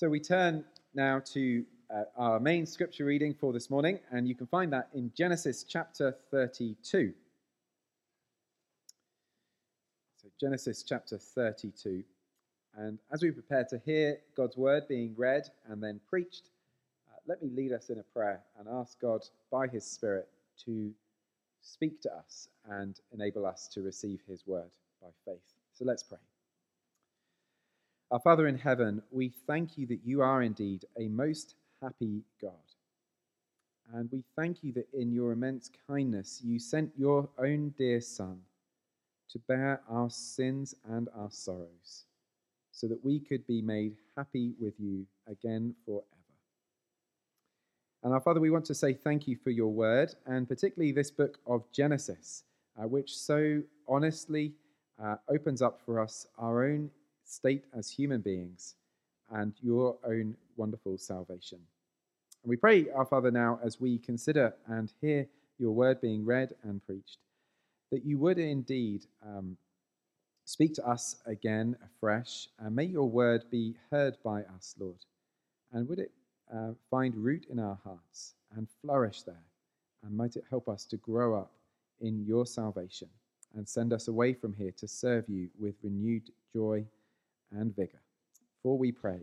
So we turn now to uh, our main scripture reading for this morning, and you can find that in Genesis chapter 32. So, Genesis chapter 32. And as we prepare to hear God's word being read and then preached, uh, let me lead us in a prayer and ask God by his Spirit to speak to us and enable us to receive his word by faith. So let's pray. Our Father in heaven, we thank you that you are indeed a most happy God. And we thank you that in your immense kindness you sent your own dear Son to bear our sins and our sorrows, so that we could be made happy with you again forever. And our Father, we want to say thank you for your word, and particularly this book of Genesis, uh, which so honestly uh, opens up for us our own state as human beings and your own wonderful salvation. And we pray, our Father, now as we consider and hear your word being read and preached, that you would indeed um, speak to us again afresh, and may your word be heard by us, Lord. And would it uh, find root in our hearts and flourish there, and might it help us to grow up in your salvation and send us away from here to serve you with renewed joy and vigor. For we pray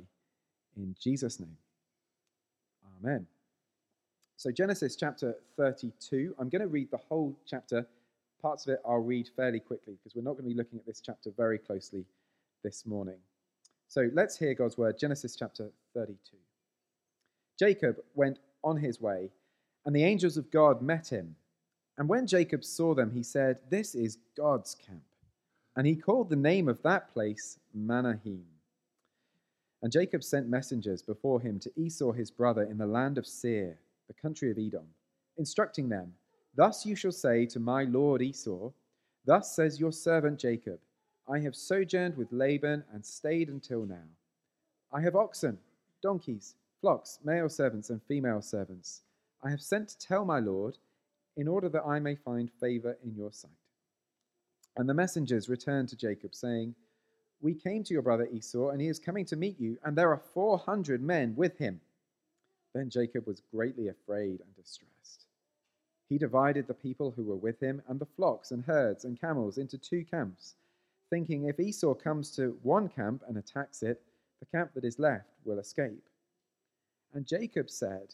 in Jesus' name. Amen. So, Genesis chapter 32, I'm going to read the whole chapter. Parts of it I'll read fairly quickly because we're not going to be looking at this chapter very closely this morning. So, let's hear God's word. Genesis chapter 32. Jacob went on his way, and the angels of God met him. And when Jacob saw them, he said, This is God's camp. And he called the name of that place Mahanaim. And Jacob sent messengers before him to Esau his brother in the land of Seir, the country of Edom, instructing them, Thus you shall say to my lord Esau, Thus says your servant Jacob, I have sojourned with Laban and stayed until now. I have oxen, donkeys, flocks, male servants and female servants. I have sent to tell my lord, in order that I may find favor in your sight. And the messengers returned to Jacob, saying, We came to your brother Esau, and he is coming to meet you, and there are four hundred men with him. Then Jacob was greatly afraid and distressed. He divided the people who were with him and the flocks and herds and camels into two camps, thinking if Esau comes to one camp and attacks it, the camp that is left will escape. And Jacob said,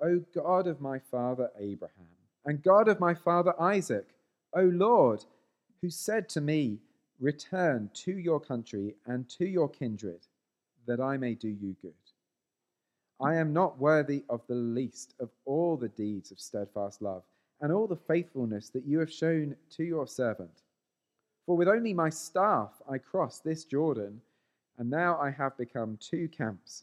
O God of my father Abraham, and God of my father Isaac, O Lord, who said to me, Return to your country and to your kindred, that I may do you good. I am not worthy of the least of all the deeds of steadfast love and all the faithfulness that you have shown to your servant. For with only my staff I crossed this Jordan, and now I have become two camps.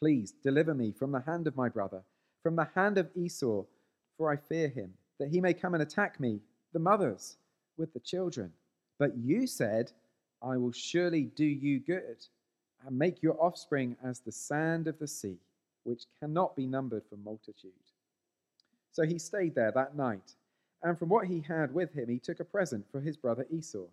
Please deliver me from the hand of my brother, from the hand of Esau, for I fear him, that he may come and attack me, the mothers with the children. But you said, I will surely do you good and make your offspring as the sand of the sea, which cannot be numbered for multitude. So he stayed there that night, and from what he had with him, he took a present for his brother Esau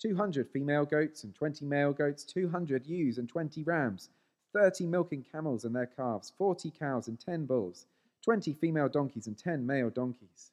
200 female goats and 20 male goats, 200 ewes and 20 rams, 30 milking camels and their calves, 40 cows and 10 bulls, 20 female donkeys and 10 male donkeys.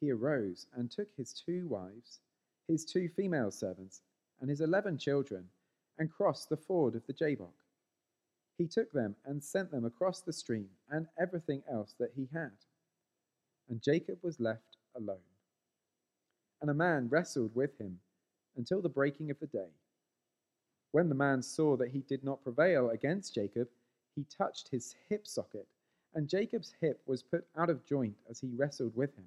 he arose and took his two wives his two female servants, and his eleven children, and crossed the ford of the Jabbok. He took them and sent them across the stream and everything else that he had. And Jacob was left alone, and a man wrestled with him until the breaking of the day. When the man saw that he did not prevail against Jacob, he touched his hip socket, and Jacob's hip was put out of joint as he wrestled with him.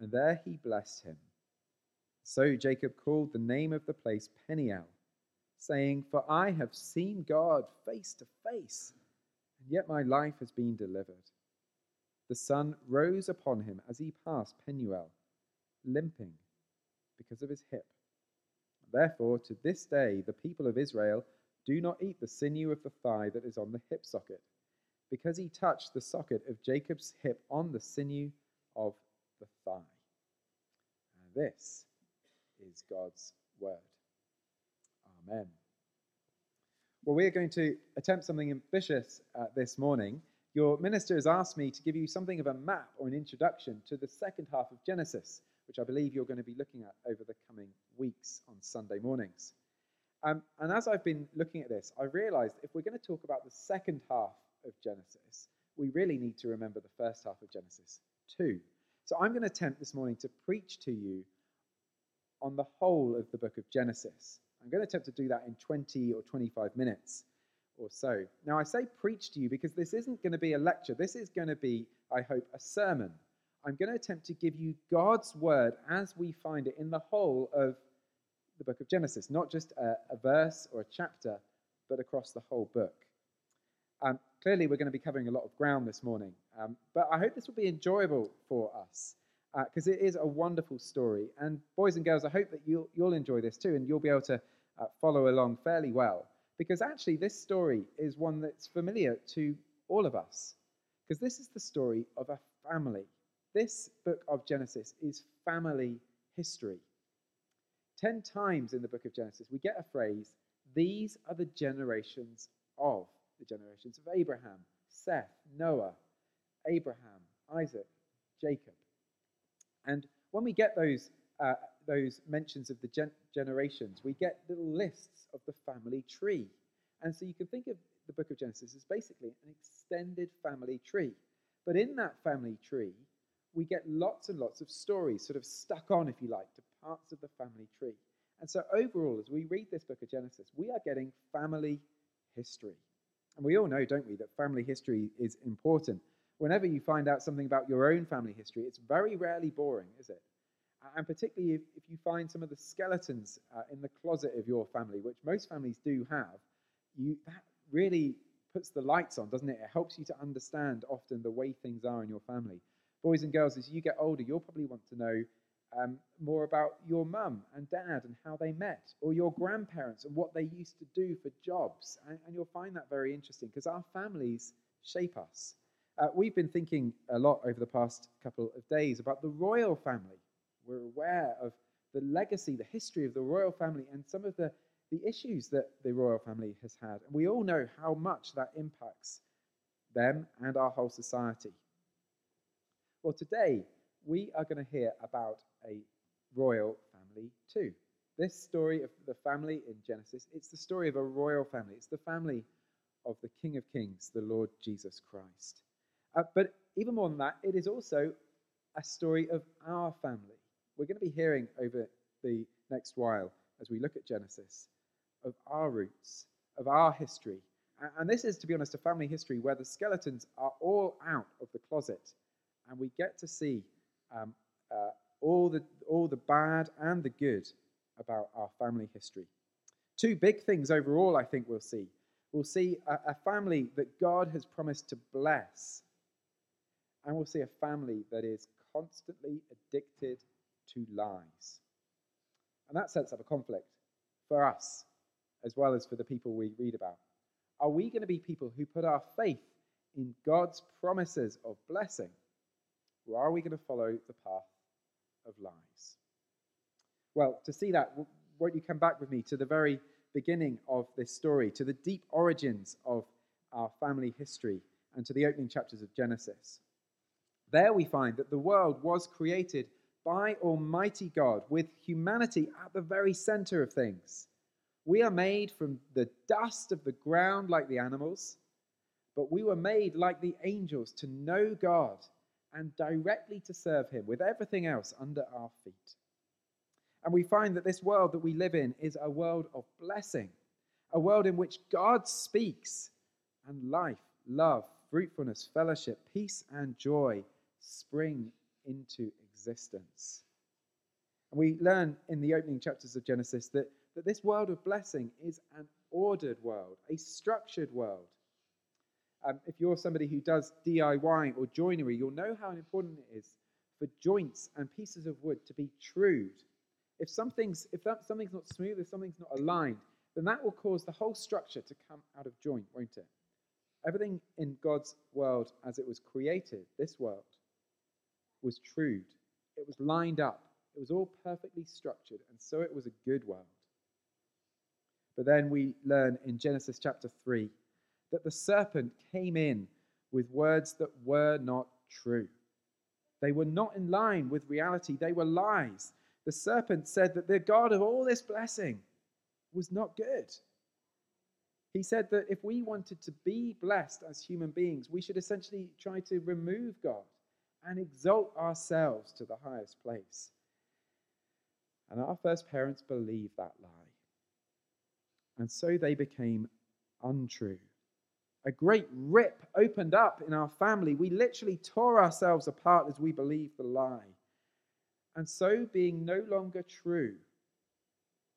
And there he blessed him. So Jacob called the name of the place Peniel, saying, For I have seen God face to face, and yet my life has been delivered. The sun rose upon him as he passed Penuel, limping because of his hip. Therefore, to this day, the people of Israel do not eat the sinew of the thigh that is on the hip socket, because he touched the socket of Jacob's hip on the sinew of the thigh. And this is God's word. Amen. Well, we are going to attempt something ambitious uh, this morning. Your minister has asked me to give you something of a map or an introduction to the second half of Genesis, which I believe you're going to be looking at over the coming weeks on Sunday mornings. Um, and as I've been looking at this, I realized if we're going to talk about the second half of Genesis, we really need to remember the first half of Genesis too. So I'm going to attempt this morning to preach to you on the whole of the book of Genesis. I'm going to attempt to do that in 20 or 25 minutes or so. Now, I say preach to you because this isn't going to be a lecture. This is going to be, I hope, a sermon. I'm going to attempt to give you God's word as we find it in the whole of the book of Genesis, not just a, a verse or a chapter, but across the whole book. Um, clearly, we're going to be covering a lot of ground this morning, um, but I hope this will be enjoyable for us because uh, it is a wonderful story. And boys and girls, I hope that you'll, you'll enjoy this too, and you'll be able to uh, follow along fairly well. Because actually, this story is one that's familiar to all of us. Because this is the story of a family. This book of Genesis is family history. Ten times in the book of Genesis, we get a phrase, these are the generations of the generations of Abraham, Seth, Noah, Abraham, Isaac, Jacob. And when we get those, uh, those mentions of the gen- generations, we get little lists of the family tree. And so you can think of the book of Genesis as basically an extended family tree. But in that family tree, we get lots and lots of stories sort of stuck on, if you like, to parts of the family tree. And so, overall, as we read this book of Genesis, we are getting family history. And we all know, don't we, that family history is important. Whenever you find out something about your own family history, it's very rarely boring, is it? And particularly if, if you find some of the skeletons uh, in the closet of your family, which most families do have, you, that really puts the lights on, doesn't it? It helps you to understand often the way things are in your family. Boys and girls, as you get older, you'll probably want to know um, more about your mum and dad and how they met, or your grandparents and what they used to do for jobs. And, and you'll find that very interesting because our families shape us. Uh, we've been thinking a lot over the past couple of days about the royal family. We're aware of the legacy, the history of the royal family, and some of the, the issues that the royal family has had. And we all know how much that impacts them and our whole society. Well, today we are going to hear about a royal family too. This story of the family in Genesis, it's the story of a royal family. It's the family of the King of Kings, the Lord Jesus Christ. Uh, but even more than that, it is also a story of our family. We're going to be hearing over the next while as we look at Genesis of our roots, of our history. And this is, to be honest, a family history where the skeletons are all out of the closet and we get to see um, uh, all, the, all the bad and the good about our family history. Two big things overall, I think we'll see. We'll see a, a family that God has promised to bless, and we'll see a family that is constantly addicted to lies. And that sets up a conflict for us as well as for the people we read about. Are we going to be people who put our faith in God's promises of blessing? Or are we going to follow the path of lies? Well, to see that, won't you come back with me to the very beginning of this story, to the deep origins of our family history, and to the opening chapters of Genesis? There we find that the world was created by Almighty God with humanity at the very center of things. We are made from the dust of the ground like the animals, but we were made like the angels to know God and directly to serve Him with everything else under our feet. And we find that this world that we live in is a world of blessing, a world in which God speaks and life, love, fruitfulness, fellowship, peace, and joy spring into existence. And we learn in the opening chapters of Genesis that that this world of blessing is an ordered world, a structured world. Um, if you're somebody who does DIY or joinery, you'll know how important it is for joints and pieces of wood to be trued. If something's if that, something's not smooth, if something's not aligned, then that will cause the whole structure to come out of joint, won't it? Everything in God's world as it was created, this world, was trued. It was lined up. It was all perfectly structured, and so it was a good world. But then we learn in Genesis chapter 3 that the serpent came in with words that were not true. They were not in line with reality, they were lies. The serpent said that the God of all this blessing was not good. He said that if we wanted to be blessed as human beings, we should essentially try to remove God and exalt ourselves to the highest place. And our first parents believed that lie and so they became untrue. A great rip opened up in our family. We literally tore ourselves apart as we believed the lie. And so, being no longer true,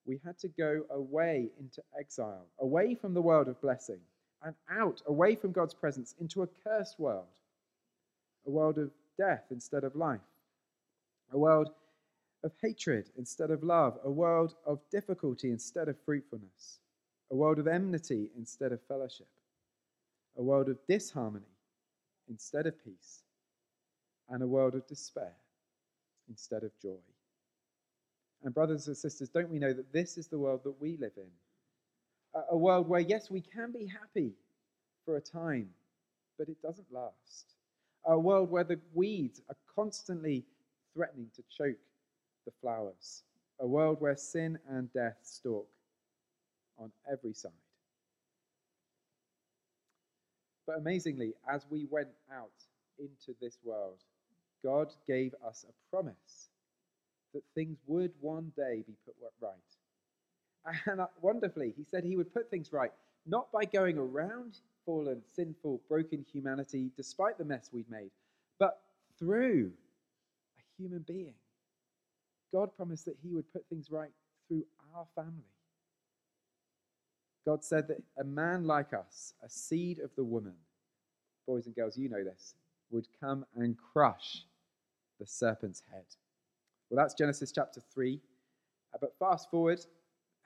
we had to go away into exile, away from the world of blessing, and out, away from God's presence, into a cursed world, a world of death instead of life, a world of hatred instead of love, a world of difficulty instead of fruitfulness a world of enmity instead of fellowship, a world of disharmony instead of peace, and a world of despair instead of joy. And, brothers and sisters, don't we know that this is the world that we live in? A world where, yes, we can be happy for a time, but it doesn't last. A world where the weeds are constantly threatening to choke the flowers. A world where sin and death stalk on every side. But amazingly, as we went out into this world, God gave us a promise that things would one day be put right. And uh, wonderfully, he said he would put things right, not by going around fallen, sinful, broken humanity, despite the mess we'd made, but through a human being. God promised that he would put things right through our family. God said that a man like us, a seed of the woman, boys and girls, you know this, would come and crush the serpent's head. Well, that's Genesis chapter 3. Uh, but fast forward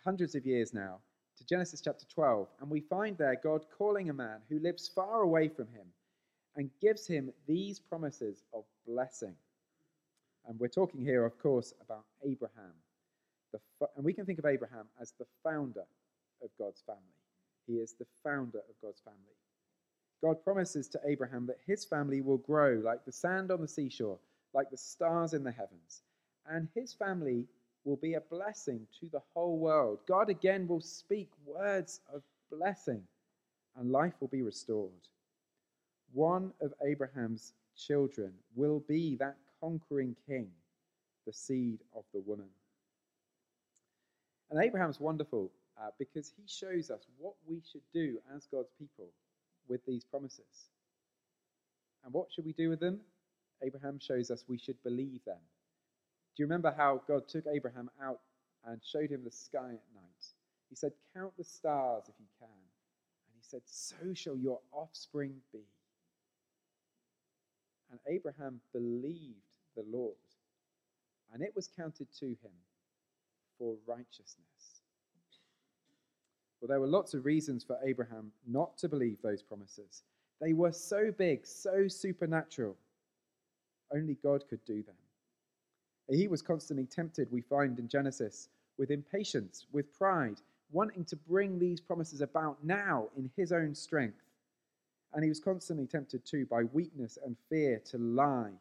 hundreds of years now to Genesis chapter 12, and we find there God calling a man who lives far away from him and gives him these promises of blessing. And we're talking here, of course, about Abraham. And we can think of Abraham as the founder of God's family. He is the founder of God's family. God promises to Abraham that his family will grow like the sand on the seashore, like the stars in the heavens, and his family will be a blessing to the whole world. God again will speak words of blessing, and life will be restored. One of Abraham's children will be that conquering king, the seed of the woman. And Abraham's wonderful uh, because he shows us what we should do as God's people with these promises. And what should we do with them? Abraham shows us we should believe them. Do you remember how God took Abraham out and showed him the sky at night? He said, Count the stars if you can. And he said, So shall your offspring be. And Abraham believed the Lord, and it was counted to him for righteousness. Well, there were lots of reasons for Abraham not to believe those promises. They were so big, so supernatural. Only God could do them. He was constantly tempted, we find in Genesis, with impatience, with pride, wanting to bring these promises about now in his own strength. And he was constantly tempted too by weakness and fear to lie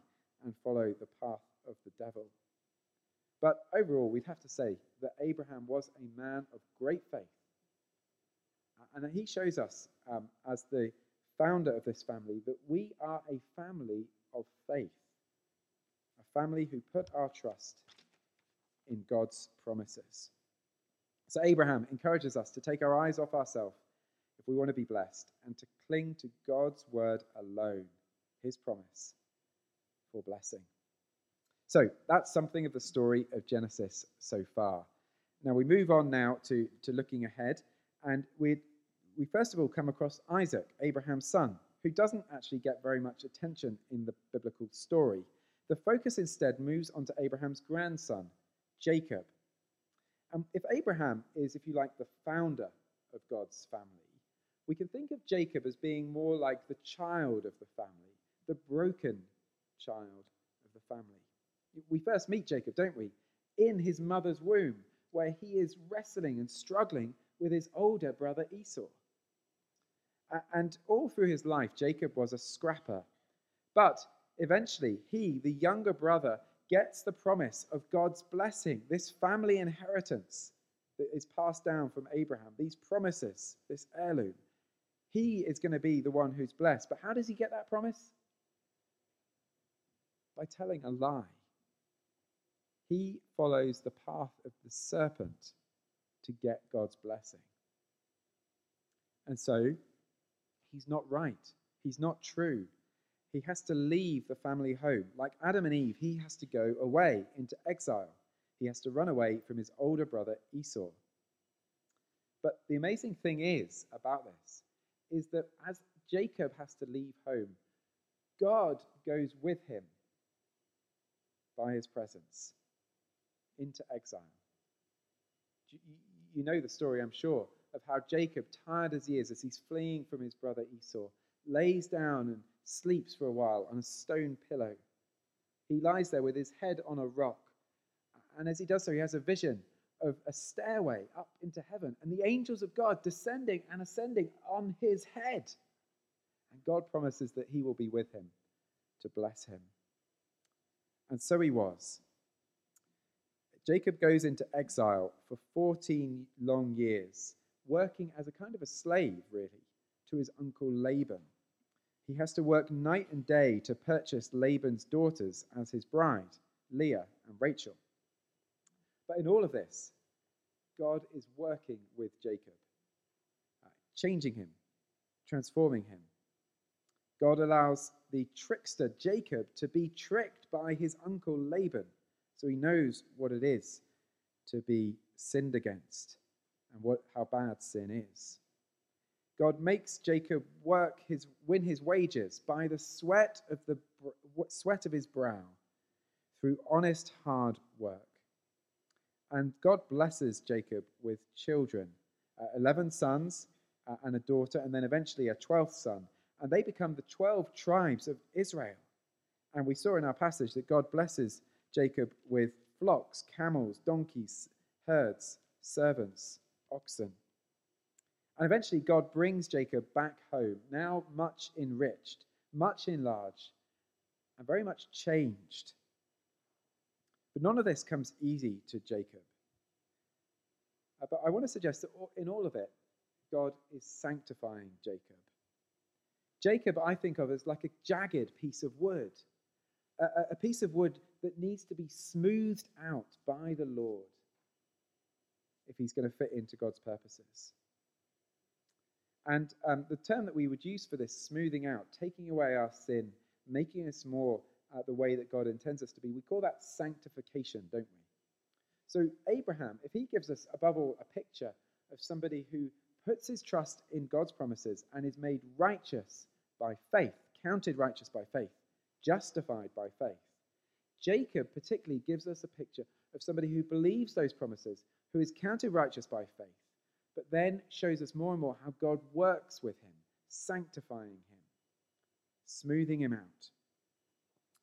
and follow the path of the devil. But overall, we'd have to say that Abraham was a man of great faith. And he shows us, um, as the founder of this family, that we are a family of faith, a family who put our trust in God's promises. So, Abraham encourages us to take our eyes off ourselves if we want to be blessed and to cling to God's word alone, his promise for blessing. So, that's something of the story of Genesis so far. Now, we move on now to, to looking ahead, and we we first of all come across Isaac, Abraham's son, who doesn't actually get very much attention in the biblical story. The focus instead moves on to Abraham's grandson, Jacob. And if Abraham is, if you like, the founder of God's family, we can think of Jacob as being more like the child of the family, the broken child of the family. We first meet Jacob, don't we? In his mother's womb, where he is wrestling and struggling with his older brother Esau. And all through his life, Jacob was a scrapper. But eventually, he, the younger brother, gets the promise of God's blessing, this family inheritance that is passed down from Abraham, these promises, this heirloom. He is going to be the one who's blessed. But how does he get that promise? By telling a lie. He follows the path of the serpent to get God's blessing. And so he's not right. He's not true. He has to leave the family home. Like Adam and Eve, he has to go away into exile. He has to run away from his older brother Esau. But the amazing thing is about this is that as Jacob has to leave home, God goes with him by his presence into exile. You know the story, I'm sure of how Jacob, tired as he is, as he's fleeing from his brother Esau, lays down and sleeps for a while on a stone pillow. He lies there with his head on a rock. And as he does so, he has a vision of a stairway up into heaven and the angels of God descending and ascending on his head. And God promises that he will be with him to bless him. And so he was. Jacob goes into exile for 14 long years working as a kind of a slave, really, to his uncle Laban. He has to work night and day to purchase Laban's daughters as his bride, Leah and Rachel. But in all of this, God is working with Jacob, uh, changing him, transforming him. God allows the trickster Jacob to be tricked by his uncle Laban, so he knows what it is to be sinned against and what, how bad sin is. God makes Jacob work his, win his wages by the sweat of, the, sweat of his brow through honest, hard work. And God blesses Jacob with children uh, 11 sons uh, and a daughter, and then eventually a 12th son. And they become the 12 tribes of Israel. And we saw in our passage that God blesses Jacob with flocks, camels, donkeys, herds, servants, oxen. And eventually, God brings Jacob back home, now much enriched, much enlarged, and very much changed. But none of this comes easy to Jacob. Uh, but I want to suggest that in all of it, God is sanctifying Jacob. Jacob, I think of as like a jagged piece of wood, a, a piece of wood that needs to be smoothed out by the Lord if he's going to fit into God's purposes. And um, the term that we would use for this, smoothing out, taking away our sin, making us more uh, the way that God intends us to be, we call that sanctification, don't we? So, Abraham, if he gives us, above all, a picture of somebody who puts his trust in God's promises and is made righteous by faith, counted righteous by faith, justified by faith, Jacob particularly gives us a picture of somebody who believes those promises who is counted righteous by faith, but then shows us more and more how God works with him, sanctifying him, smoothing him out.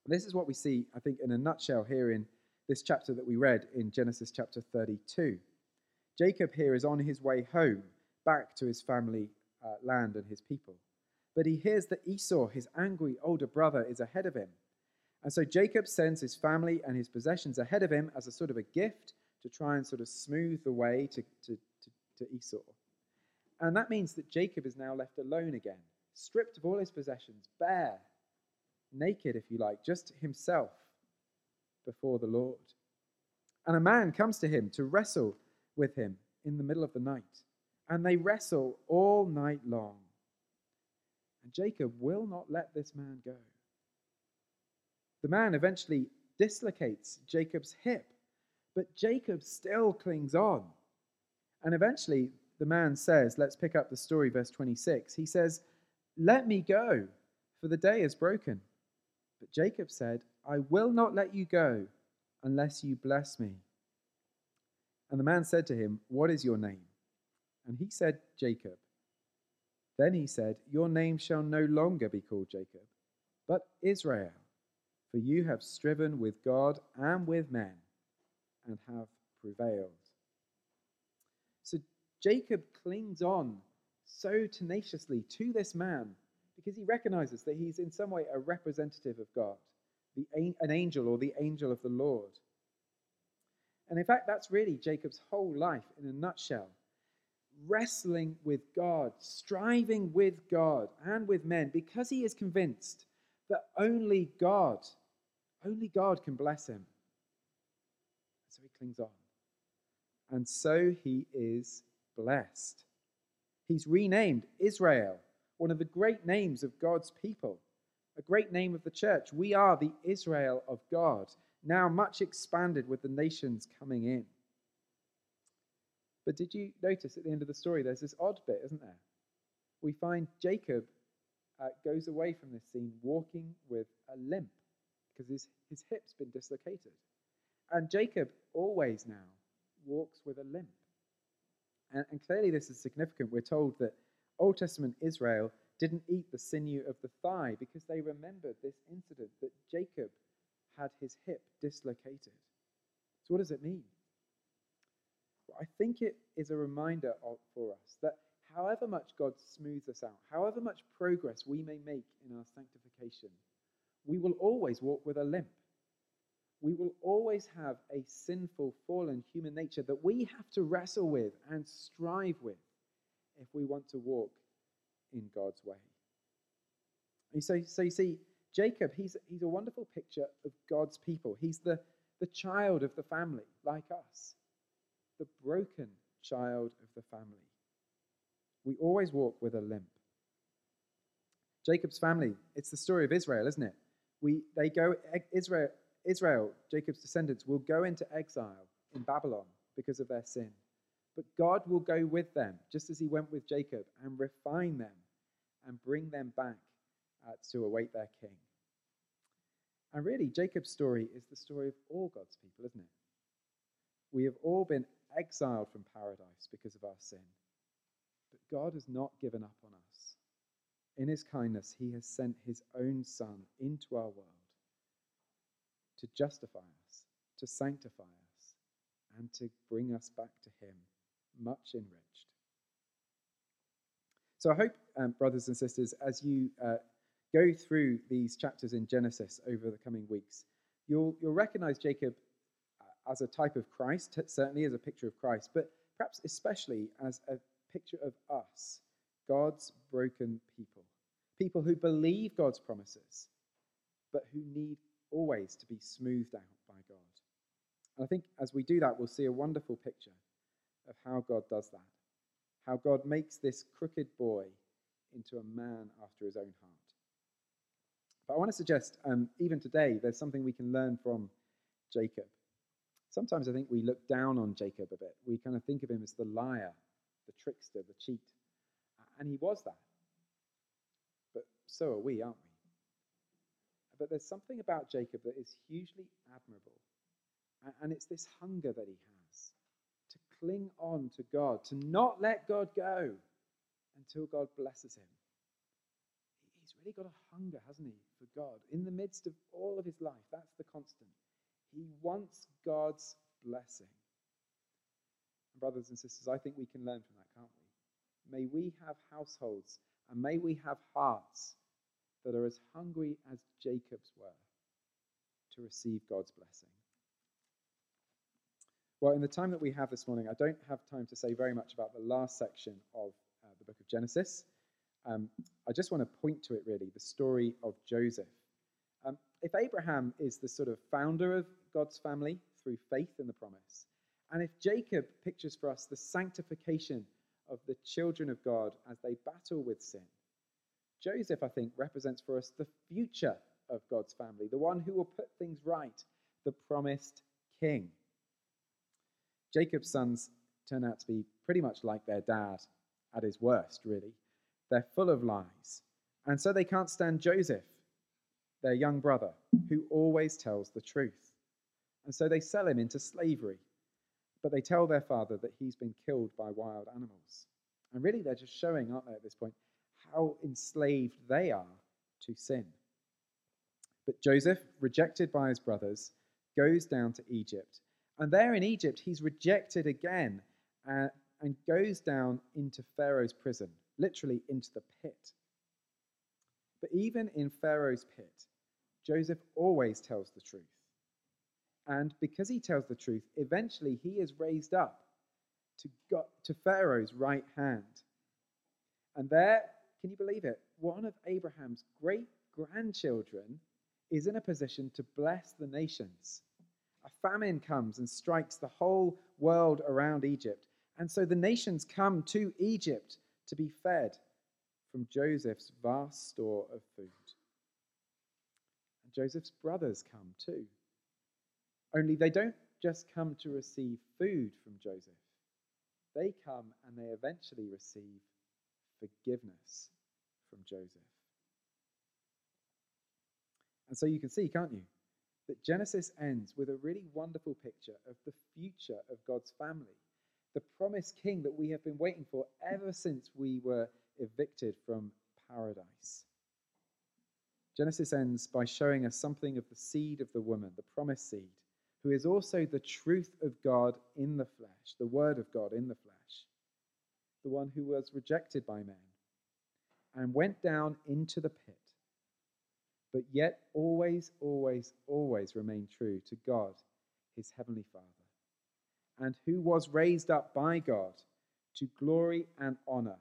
This is what we see, I think, in a nutshell here in this chapter that we read in Genesis chapter 32. Jacob here is on his way home, back to his family uh, land and his people. But he hears that Esau, his angry older brother, is ahead of him. And so Jacob sends his family and his possessions ahead of him as a sort of a gift to try and sort of smooth the way to, to, to, to Esau. And that means that Jacob is now left alone again, stripped of all his possessions, bare, naked, if you like, just himself before the Lord. And a man comes to him to wrestle with him in the middle of the night. And they wrestle all night long. And Jacob will not let this man go. The man eventually dislocates Jacob's hip, but Jacob still clings on. And eventually, the man says, let's pick up the story, verse 26. He says, Let me go, for the day is broken. But Jacob said, I will not let you go unless you bless me. And the man said to him, What is your name? And he said, Jacob. Then he said, Your name shall no longer be called Jacob, but Israel, for you have striven with God and with men and have prevailed. So Jacob clings on so tenaciously to this man because he recognizes that he's in some way a representative of God, the, an angel or the angel of the Lord. And in fact, that's really Jacob's whole life in a nutshell wrestling with God, striving with God and with men, because he is convinced that only God, only God can bless him. So he clings on. And so he is blessed. He's renamed Israel, one of the great names of God's people, a great name of the church. We are the Israel of God, now much expanded with the nations coming in. But did you notice at the end of the story, there's this odd bit, isn't there? We find Jacob uh, goes away from this scene walking with a limp because his, his hip's been dislocated. And Jacob always now walks with a limp. And, and clearly, this is significant. We're told that Old Testament Israel didn't eat the sinew of the thigh because they remembered this incident that Jacob had his hip dislocated. So, what does it mean? Well, I think it is a reminder of, for us that however much God smooths us out, however much progress we may make in our sanctification, we will always walk with a limp we will always have a sinful, fallen human nature that we have to wrestle with and strive with if we want to walk in God's way. And so, so you see, Jacob, he's, he's a wonderful picture of God's people. He's the, the child of the family, like us, the broken child of the family. We always walk with a limp. Jacob's family, it's the story of Israel, isn't it? We, they go, Israel, Israel, Jacob's descendants, will go into exile in Babylon because of their sin. But God will go with them, just as he went with Jacob, and refine them and bring them back uh, to await their king. And really, Jacob's story is the story of all God's people, isn't it? We have all been exiled from paradise because of our sin. But God has not given up on us. In his kindness, he has sent his own Son into our world to justify us, to sanctify us, and to bring us back to Him, much enriched. So I hope, um, brothers and sisters, as you uh, go through these chapters in Genesis over the coming weeks, you'll, you'll recognize Jacob uh, as a type of Christ, certainly as a picture of Christ, but perhaps especially as a picture of us, God's broken people. People who believe God's promises, but who need always to be smoothed out by God. And I think as we do that, we'll see a wonderful picture of how God does that. How God makes this crooked boy into a man after his own heart. But I want to suggest, um, even today, there's something we can learn from Jacob. Sometimes I think we look down on Jacob a bit. We kind of think of him as the liar, the trickster, the cheat. And he was that. But so are we, aren't we? But there's something about Jacob that is hugely admirable. And it's this hunger that he has to cling on to God, to not let God go until God blesses him. He's really got a hunger, hasn't he, for God? In the midst of all of his life, that's the constant. He wants God's blessing. And brothers and sisters, I think we can learn from that, can't we? May we have households and may we have hearts that are as hungry as Jacob's were to receive God's blessing. Well, in the time that we have this morning, I don't have time to say very much about the last section of uh, the book of Genesis. Um, I just want to point to it really the story of Joseph. Um, if Abraham is the sort of founder of God's family through faith in the promise, and if Jacob pictures for us the sanctification of the children of God as they battle with sin, Joseph, I think, represents for us the future of God's family, the one who will put things right, the promised king. Jacob's sons turn out to be pretty much like their dad at his worst, really. They're full of lies. And so they can't stand Joseph, their young brother, who always tells the truth. And so they sell him into slavery. But they tell their father that he's been killed by wild animals. And really, they're just showing, aren't they, at this point, how enslaved they are to sin. But Joseph, rejected by his brothers, goes down to Egypt. And there in Egypt, he's rejected again uh, and goes down into Pharaoh's prison, literally into the pit. But even in Pharaoh's pit, Joseph always tells the truth. And because he tells the truth, eventually he is raised up to, God, to Pharaoh's right hand. And there, can you believe it? One of Abraham's great grandchildren is in a position to bless the nations. A famine comes and strikes the whole world around Egypt. And so the nations come to Egypt to be fed from Joseph's vast store of food. And Joseph's brothers come too. Only they don't just come to receive food from Joseph, they come and they eventually receive forgiveness from Joseph. And so you can see, can't you, that Genesis ends with a really wonderful picture of the future of God's family, the promised king that we have been waiting for ever since we were evicted from paradise. Genesis ends by showing us something of the seed of the woman, the promised seed, who is also the truth of God in the flesh, the word of God in the flesh, the one who was rejected by men and went down into the pit but yet always, always, always remain true to God, his heavenly Father, and who was raised up by God to glory and honor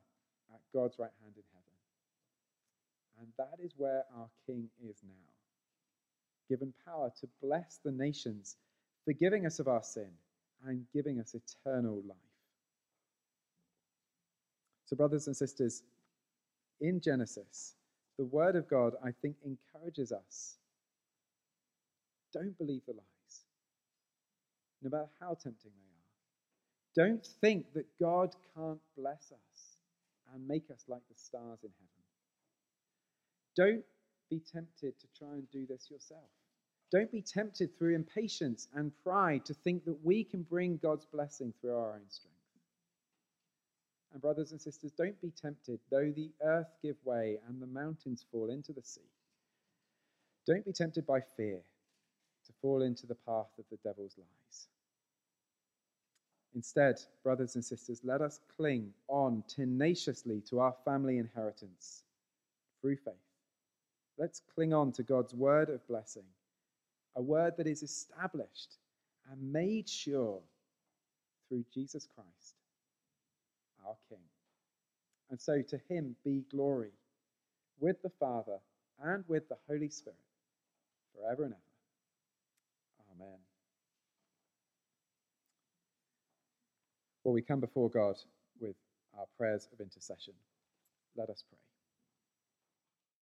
at God's right hand in heaven. And that is where our King is now, given power to bless the nations, forgiving us of our sin and giving us eternal life. So, brothers and sisters, in Genesis, the Word of God, I think, encourages us. Don't believe the lies, no matter how tempting they are. Don't think that God can't bless us and make us like the stars in heaven. Don't be tempted to try and do this yourself. Don't be tempted through impatience and pride to think that we can bring God's blessing through our own strength. And, brothers and sisters, don't be tempted, though the earth give way and the mountains fall into the sea. Don't be tempted by fear to fall into the path of the devil's lies. Instead, brothers and sisters, let us cling on tenaciously to our family inheritance through faith. Let's cling on to God's word of blessing, a word that is established and made sure through Jesus Christ our King. And so to him be glory with the Father and with the Holy Spirit forever and ever. Amen. Well, we come before God with our prayers of intercession. Let us pray.